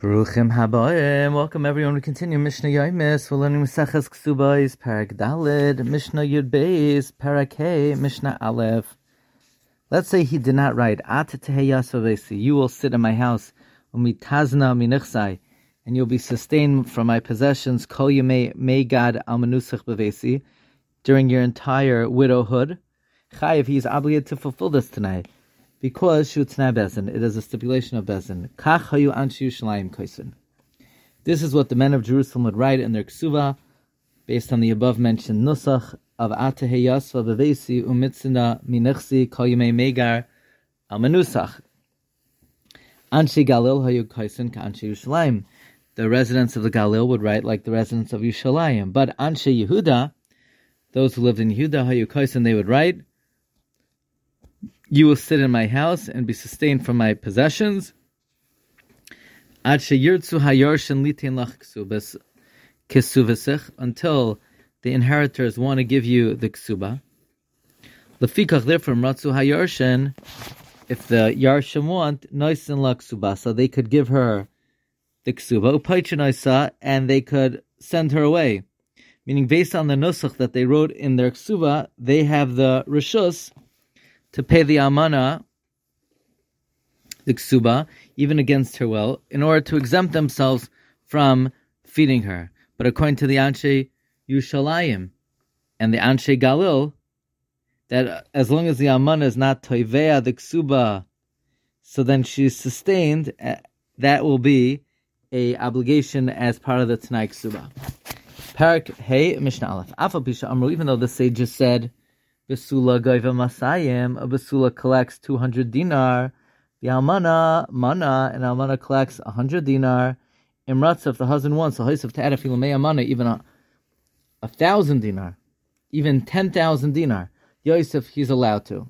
Baruchim habayim. Welcome everyone. We continue Mishnah Yomis. We're learning Maseches Ksubais, Parak Dalid, Mishnah Yud Beis, Parak Mishnah Aleph. Let's say he did not write At You will sit in my house, umitazna minichsai, and you'll be sustained from my possessions. Kol yemei may God almanusach bevesi during your entire widowhood. Chayiv, he is obligated to fulfill this tonight because Shutna Bezin, it is a stipulation of Bezin. Kach hayu anshu koisen. This is what the men of Jerusalem would write in their ksuva, based on the above mentioned nusach of Atahe Yasva Bevesi Umitzina Minechsi Koyime Megar Almanusach. Anshe Galil hayu koisen ka Anshe Yerushalayim. The residents of the Galil would write like the residents of Yerushalayim, but Anshe Yehuda, those who lived in Yehuda hayu koisen, they would write you will sit in my house and be sustained from my possessions. Until the inheritors want to give you the ksuba. Lefikach, therefore, ratzu hayarshin, if the yarshim want, noisin la so they could give her the ksuba, upaichinaisa, and they could send her away. Meaning, based on the nusach that they wrote in their ksuba, they have the rishus to pay the amana, the ksuba, even against her will, in order to exempt themselves from feeding her. But according to the Anshe Yerushalayim and the Anshe Galil, that as long as the amana is not toivea the ksuba, so then she's sustained. Uh, that will be a obligation as part of the Tanai ksuba. Parak Hey Mishnah Aleph. Amru. Even though the sages said Besula Goiva Masayim, a Besula collects 200 dinar, the Almana, Mana, and Almana collects 100 dinar. Imratza, if the husband wants, a Hoisef Ta'arif Amana, even a, a thousand dinar, even 10,000 dinar, Yosef, he's allowed to.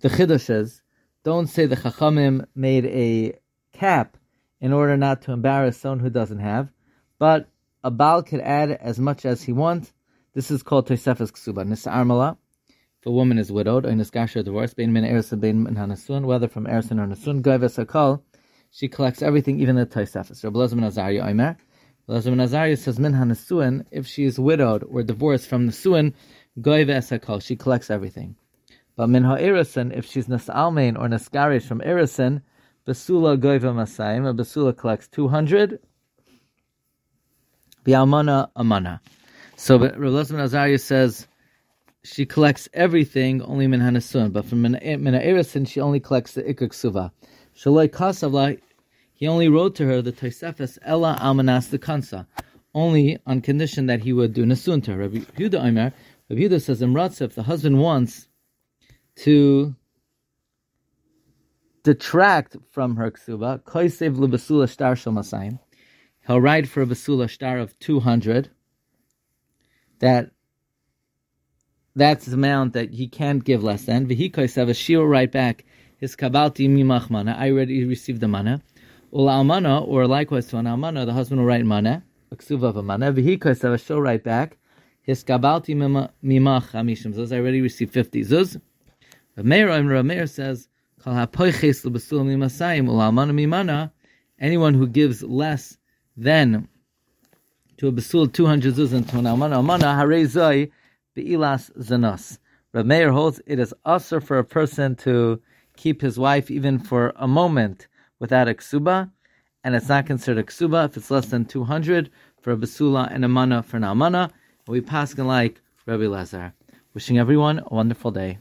The Chiddush says, don't say the Chachamim made a cap in order not to embarrass someone who doesn't have, but a Baal could add as much as he wants, this is called Tosefes Ksuba. Nisa Armala, if a woman is widowed, or Nisgasha divorced, Bein Min Erison, Bein Min Hanasun, whether from Erison or Nasun, Goives Hakal, she collects everything, even the Tosefes. Rabbi Lezman Azariah Omer. Lezman Azariah says, Min Hanasuan, if she is widowed or divorced from Nasuan, Goives Hakal, she collects everything. But Min Ha'erison, if she's Nasalmain or Naskarish from Erison, Basula Goiva Masayim, a Basula collects 200, Bi'amana Amana. So Relazman Azariah says she collects everything, only min hanasun, but from min eh, ha'erisin she only collects the ikar ksuva. Shaloi kasavla, he only wrote to her the Tosefes ella almanas the kansa, only on condition that he would do nasun to her. Rabbi Yehuda Omer, Rabbi Yehuda says in if the husband wants to detract from her ksuba, koisev lebasula star shel he'll write for a basula star of 200, that that's the amount that he can't give less than. V'hikoisav, she will write back, his kabalti mimach mana, I already received the mana. Ula almana, or likewise to an almana, the husband will write mana, a ksuva of a. V'hikoisav, she'll write back, his kabalti mimach amishim zuz, I already received 50 zuz. Meir Meir says, kal hapoiches l'basul mimasayim, ula almana mimana, anyone who gives less than to a besul 200 zuzin to an almana almana harezai beilas zanos. Rav Meir holds it is usher for a person to keep his wife even for a moment without a ksuba, and it's not considered a ksuba if it's less than 200 for a basula and a mana for an almana. We pass like Rabbi Lazar. Wishing everyone a wonderful day.